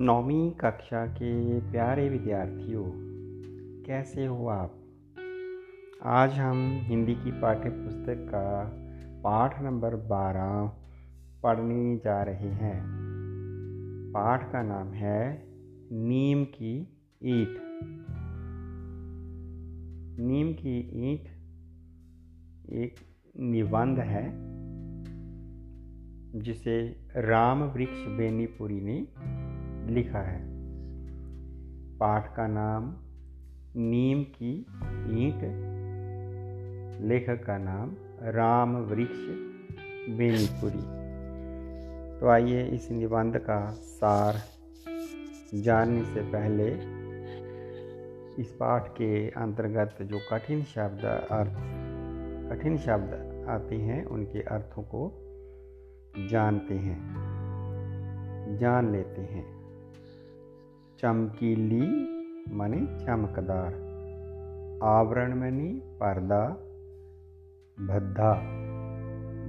नौवीं कक्षा के प्यारे विद्यार्थियों, कैसे हो आप? आज हम हिंदी की पाठ्य पुस्तक का पाठ नंबर बारह पढ़ने जा रहे हैं। पाठ का नाम है नीम की ईट। नीम की ईंट एक निबंध है, जिसे राम वृक्ष बेनीपुरी ने लिखा है। पाठ का नाम नीम की ईंट, लेखक का नाम राम वृक्ष बेनीपुरी। तो आइए इस निबंध का सार जानने से पहले इस पाठ के अंतर्गत जो कठिन शब्द अर्थ, कठिन शब्द आते हैं, उनके अर्थों को जानते हैं, जान लेते हैं। चमकीली मनी चमकदार। आवरण मनी पर्दा भद्दा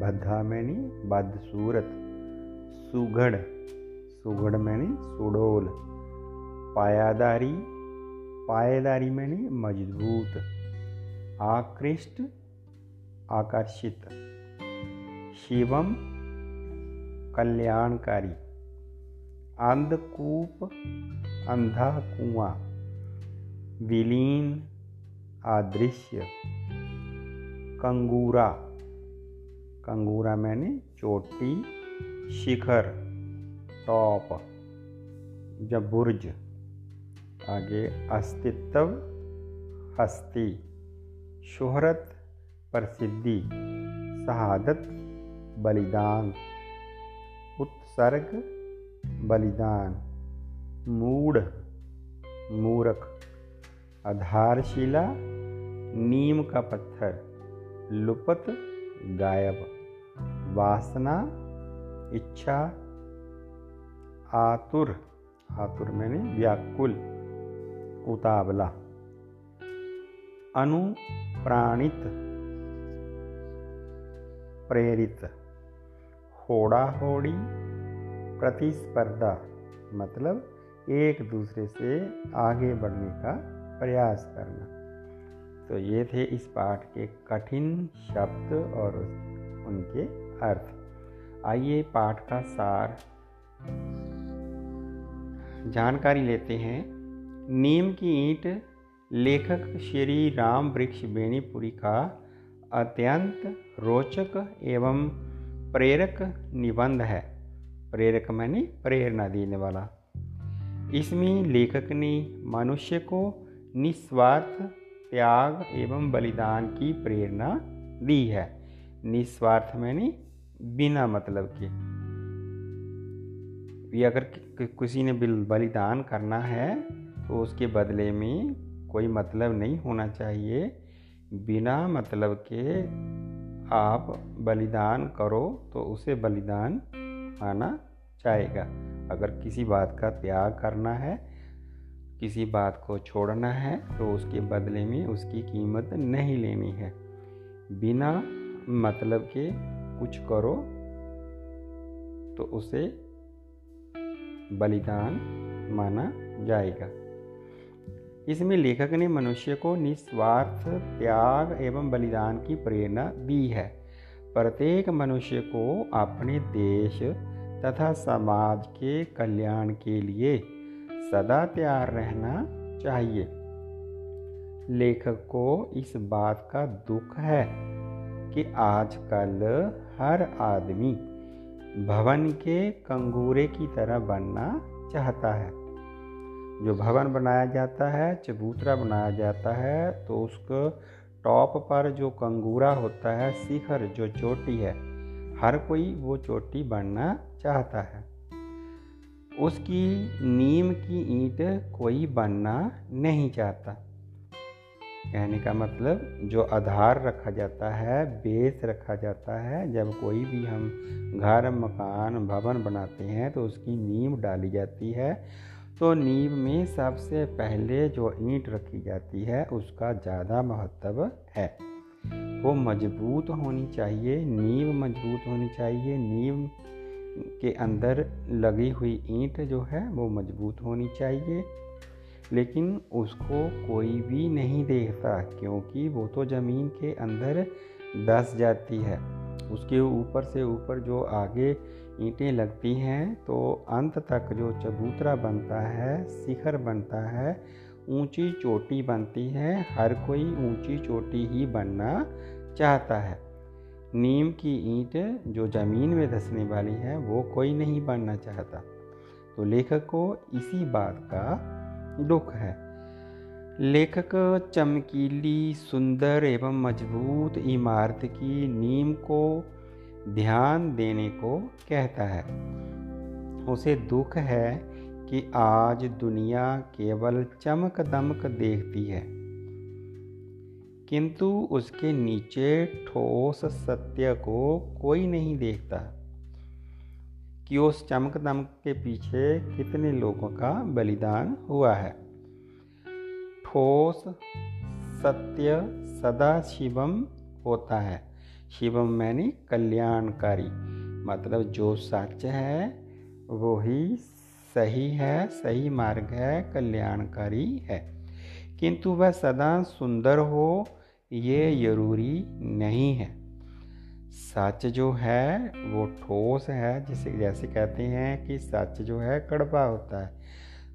भद्दा मैनी बदसूरत सुघड़ सुघड़ मैनी सुडोल, पायादारी, पायेदारी मैनी मज़बूत, आकृष्ट, आकर्षित, शिवम, कल्याणकारी, अंधकूप अंधा कुआँ, विलीन अदृश्य कंगूरा। कंगूरा मैंने चोटी, शिखर, टॉप, जब बुर्ज, आगे अस्तित्व, हस्ती, शोहरत, प्रसिद्धि, शहादत, बलिदान, उत्सर्ग, बलिदान। मूढ़, मूरख, आधारशिला, नीम का पत्थर, लुपत, गायब, वासना, इच्छा, आतुर आतुर मैंने व्याकुल, उतावला, अनुप्राणित, प्रेरित होड़ा होड़ी प्रतिस्पर्धा मतलब एक दूसरे से आगे बढ़ने का प्रयास करना। तो ये थे इस पाठ के कठिन शब्द और उनके अर्थ। आइए पाठ का सार, जानकारी लेते हैं। नीम की ईंट लेखक श्री राम वृक्ष बेनीपुरी का अत्यंत रोचक एवं प्रेरक निबंध है। प्रेरक मैंने प्रेरणा देने वाला। इसमें लेखक ने मनुष्य को निस्वार्थ, त्याग एवं बलिदान की प्रेरणा दी है। निस्वार्थ मैंने बिना मतलब के। भी अगर किसी ने बलिदान करना है तो उसके बदले में कोई मतलब नहीं होना चाहिए। बिना मतलब के आप बलिदान करो तो उसे बलिदान आना चाहेगा अगर किसी बात का त्याग करना है, किसी बात को छोड़ना है तो उसके बदले में उसकी कीमत नहीं लेनी है। बिना मतलब के कुछ करो तो उसे बलिदान माना जाएगा। इसमें लेखक ने मनुष्य को निस्वार्थ त्याग एवं बलिदान की प्रेरणा दी है। प्रत्येक मनुष्य को अपने देश तथा समाज के कल्याण के लिए सदा तैयार रहना चाहिए। लेखक को इस बात का दुख है कि आजकल हर आदमी भवन के कंगूरे की तरह बनना चाहता है। जो भवन बनाया जाता है, चबूतरा बनाया जाता है तो उसको टॉप पर जो कंगूरा होता है, शिखर जो चोटी है, हर कोई वो चोटी बनना चाहता है। उसकी नीम की ईंट कोई बनना नहीं चाहता। कहने का मतलब जो आधार रखा जाता है, बेस रखा जाता है, जब कोई भी हम घर, मकान, भवन बनाते हैं तो उसकी नीम डाली जाती है। तो नींव में सबसे पहले जो ईंट रखी जाती है, उसका ज़्यादा महत्व है। वो मज़बूत होनी चाहिए नींव मज़बूत होनी चाहिए नींव के अंदर लगी हुई ईंट जो है वो मज़बूत होनी चाहिए, लेकिन उसको कोई भी नहीं देखता क्योंकि वो तो ज़मीन के अंदर दस जाती है। उसके ऊपर से ऊपर जो आगे ईंटें लगती हैं तो अंत तक जो चबूतरा बनता है, शिखर बनता है, ऊँची चोटी बनती है, हर कोई ऊँची चोटी ही बनना चाहता है। नीम की ईंट जो ज़मीन में धसने वाली है, वो कोई नहीं बनना चाहता। तो लेखक को इसी बात का दुख है। लेखक चमकीली, सुंदर एवं मज़बूत इमारत की नीम को ध्यान देने को कहता है। उसे दुख है कि आज दुनिया केवल चमक दमक देखती है। किंतु उसके नीचे ठोस सत्य को कोई नहीं देखता। कि उस चमक दमक के पीछे कितने लोगों का बलिदान हुआ है। ठोस सत्य सदा शिवम होता है। शिवम मैंने कल्याणकारी मतलब जो सच है वो ही सही है, सही मार्ग है, कल्याणकारी है। किंतु वह सदा सुंदर हो ये ज़रूरी नहीं है। सच जो है, वो ठोस है, जिसे, जैसे कहते हैं कि सच जो है, कड़वा होता है।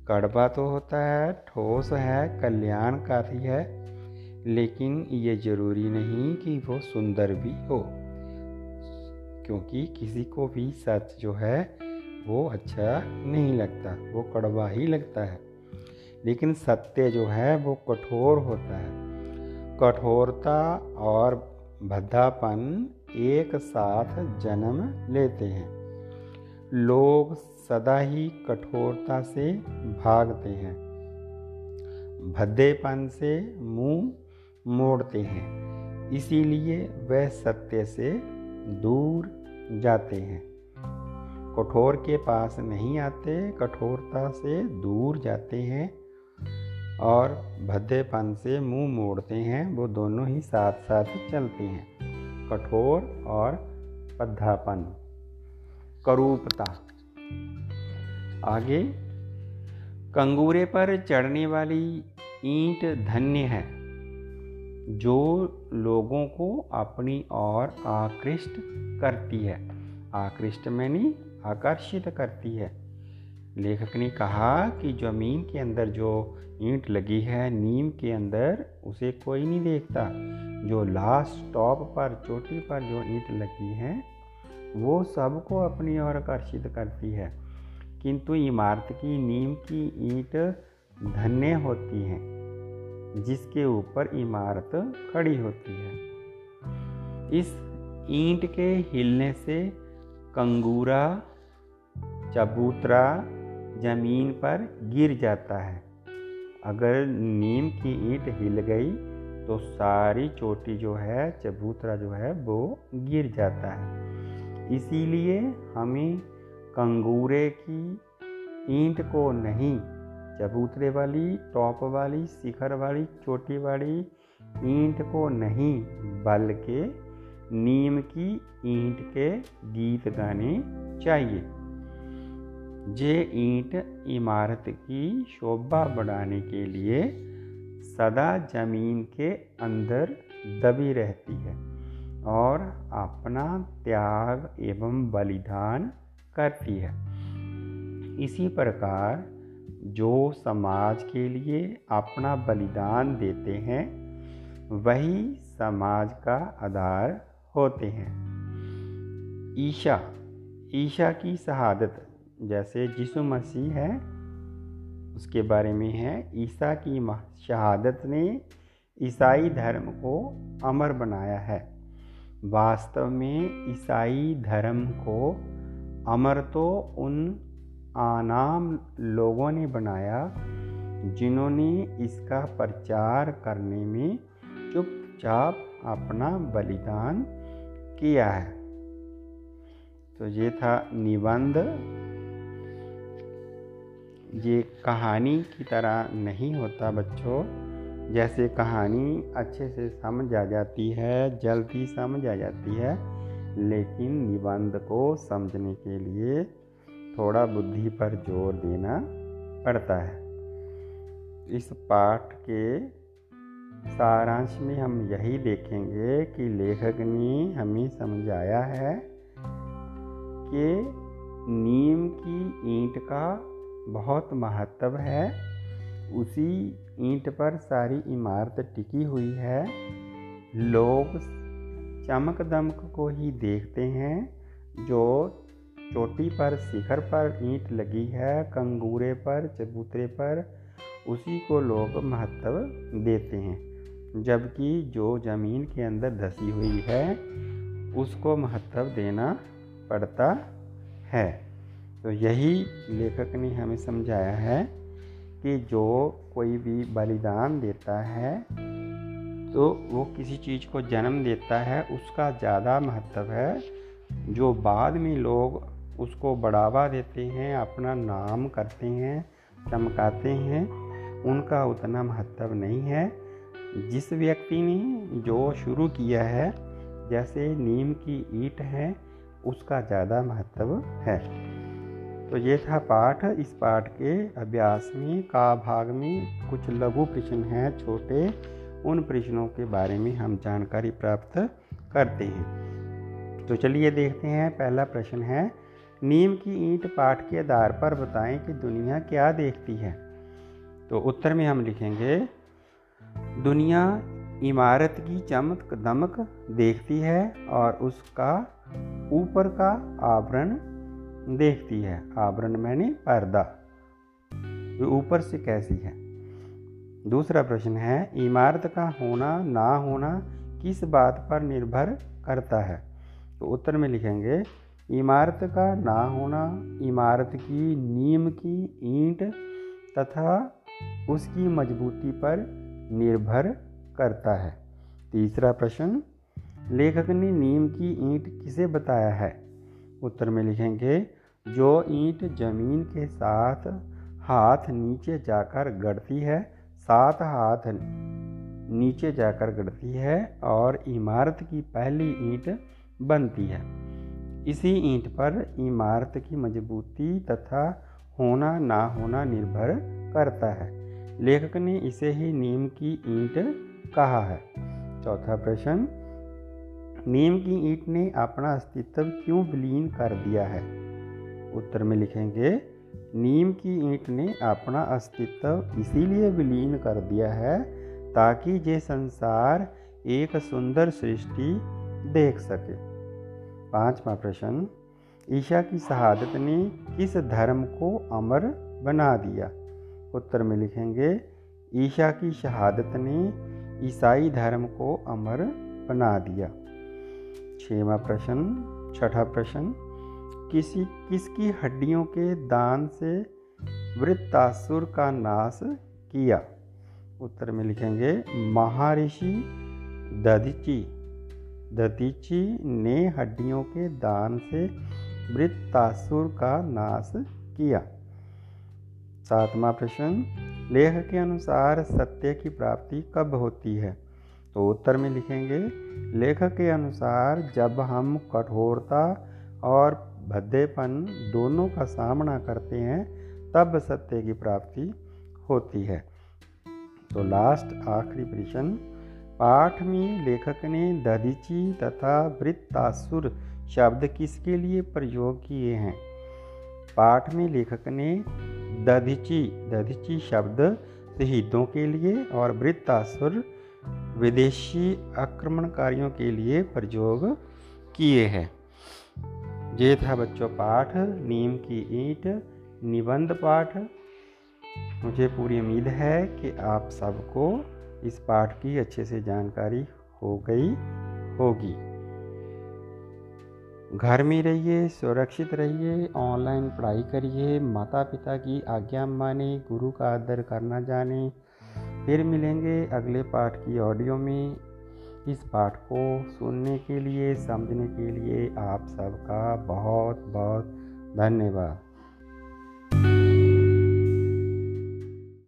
कड़वा तो होता है, ठोस है, कल्याणकारी है, लेकिन ये ज़रूरी नहीं कि वो सुंदर भी हो। क्योंकि किसी को भी सच जो है, वो अच्छा नहीं लगता, वो कड़वा ही लगता है। लेकिन सत्य जो है, वो कठोर होता है। कठोरता और भद्दापन एक साथ जन्म लेते हैं। लोग सदा ही कठोरता से भागते हैं। भद्देपन से मुँह मोड़ते हैं। इसीलिए वह सत्य से दूर जाते हैं। कठोर के पास नहीं आते, कठोरता से दूर जाते हैं। और भद्देपन से मुँह मोड़ते हैं, वो दोनों ही साथ साथ चलते हैं। कठोर और पद्धापन। करूपता। आगे, कंगूरे पर चढ़ने वाली ईंट धन्य है, जो लोगों को अपनी ओर आकृष्ट करती है। आकृष्ट मैंने आकर्षित करती है। लेखक ने कहा कि ज़मीन के अंदर जो ईंट लगी है, नीम के अंदर उसे कोई नहीं देखता। जो लास्ट टॉप पर, चोटी पर जो ईंट लगी है, वो सबको अपनी ओर आकर्षित करती है। किंतु इमारत की नीम की ईंट धन्य होती हैं, जिसके ऊपर इमारत खड़ी होती है। इस ईंट के हिलने से कंगूरा, चबूतरा ज़मीन पर गिर जाता है। अगर नीम की ईंट हिल गई तो सारी चोटी जो है, चबूतरा जो है, वो गिर जाता है। इसीलिए हमें कंगूरे की ईंट को नहीं, चबूतरे वाली, टॉप वाली, शिखर वाली, चोटी वाली ईंट को नहीं, बल्कि नीम की ईंट के गीत गाने चाहिए। जे ईंट इमारत की शोभा बढ़ाने के लिए सदा ज़मीन के अंदर दबी रहती है और अपना त्याग एवं बलिदान करती है। इसी प्रकार जो समाज के लिए अपना बलिदान देते हैं, वही समाज का आधार होते हैं। ईशा ईशा की शहादत। जैसे जिसु मसीह है, उसके बारे में है, ईसा की शहादत ने ईसाई धर्म को अमर बनाया है। वास्तव में ईसाई धर्म को अमर तो उन आनाम लोगों ने बनाया, जिन्होंने इसका प्रचार करने में चुपचाप अपना बलिदान किया है। तो ये था निबंध। ये कहानी की तरह नहीं होता बच्चों। जैसे कहानी अच्छे से समझ आ जाती है, जल्दी समझ आ जाती है, लेकिन निबंध को समझने के लिए थोड़ा बुद्धि पर ज़ोर देना पड़ता है। इस पाठ के सारांश में हम यही देखेंगे कि लेखक ने हमें समझाया है कि नीम की ईंट का बहुत महत्व है। उसी ईंट पर सारी इमारत टिकी हुई है। लोग चमक दमक को ही देखते हैं। जो चोटी पर शिखर पर ईंट लगी है, कंगूरे पर, चबूतरे पर, उसी को लोग महत्व देते हैं। जबकि जो ज़मीन के अंदर धसी हुई है, उसको महत्व देना पड़ता है। तो यही लेखक ने हमें समझाया है कि जो कोई भी बलिदान देता है तो वो किसी चीज़ को जन्म देता है, उसका ज़्यादा महत्व है। जो बाद में लोग उसको बढ़ावा देते हैं, अपना नाम करते हैं, चमकाते हैं, उनका उतना महत्व नहीं है। जिस व्यक्ति ने जो शुरू किया है, जैसे नीम की ईट है, उसका ज़्यादा महत्व है। तो ये था पाठ। इस पाठ के अभ्यास में, का भाग में कुछ लघु प्रश्न हैं, छोटे। उन प्रश्नों के बारे में हम जानकारी प्राप्त करते हैं। तो चलिए देखते हैं, पहला प्रश्न है, नीम की ईंट पाठ के आधार पर बताएँ कि दुनिया क्या देखती है? तो उत्तर में हम लिखेंगे, दुनिया इमारत की चमक दमक देखती है और उसका ऊपर का आवरण देखती है आवरण मैंने पर्दा। तो ऊपर से कैसी है? दूसरा प्रश्न है, इमारत का होना, ना होना किस बात पर निर्भर करता है? तो उत्तर में लिखेंगे, इमारत का ना होना, इमारत की नीम की ईंट तथा उसकी मजबूती पर निर्भर करता है। तीसरा प्रश्न, लेखक ने नीम की ईंट किसे बताया है? उत्तर में लिखेंगे, जो ईंट ज़मीन के साथ हाथ नीचे जाकर गढ़ती है, सात हाथ नीचे जाकर गढ़ती है और इमारत की पहली ईंट बनती है। इसी ईंट पर इमारत की मजबूती तथा होना ना होना निर्भर करता है। लेखक ने इसे ही नीम की ईंट कहा है। चौथा प्रश्न नीम की ईंट ने अपना अस्तित्व क्यों विलीन कर दिया है? उत्तर में लिखेंगे, नीम की ईंट ने अपना अस्तित्व इसीलिए विलीन कर दिया है ताकि ये संसार एक सुंदर सृष्टि देख सके। पांचवा प्रश्न, ईशा की शहादत ने किस धर्म को अमर बना दिया? उत्तर में लिखेंगे, ईशा की शहादत ने ईसाई धर्म को अमर बना दिया। छवा प्रश्न, छठा प्रश्न, किसी किसकी हड्डियों के दान से वृत्तासुर का नाश किया? उत्तर में लिखेंगे, महर्षि दधिची। दधीची ने हड्डियों के दान से वृत्तासुर का नाश किया। सातवां प्रश्न लेख के अनुसार सत्य की प्राप्ति कब होती है? तो उत्तर में लिखेंगे, लेखक के अनुसार जब हम कठोरता और भद्देपन दोनों का सामना करते हैं, तब सत्य की प्राप्ति होती है। तो लास्ट आखिरी प्रश्न, पाठ में लेखक ने दधीची तथा वृत्तासुर शब्द किसके लिए प्रयोग किए हैं? पाठ में लेखक ने दधीची दधीची शब्द शहीदों के लिए और वृत्तासुर विदेशी आक्रमणकारियों के लिए प्रयोग किए हैं। ये था बच्चों पाठ, नीम की ईंट, निबंध पाठ। मुझे पूरी उम्मीद है कि आप सबको इस पाठ की अच्छे से जानकारी हो गई होगी। घर में रहिए, सुरक्षित रहिए, ऑनलाइन पढ़ाई करिए माता पिता की आज्ञा माने, गुरु का आदर करना जाने फिर मिलेंगे अगले पाठ की ऑडियो में। इस पाठ को सुनने के लिए, समझने के लिए आप सबका बहुत बहुत धन्यवाद।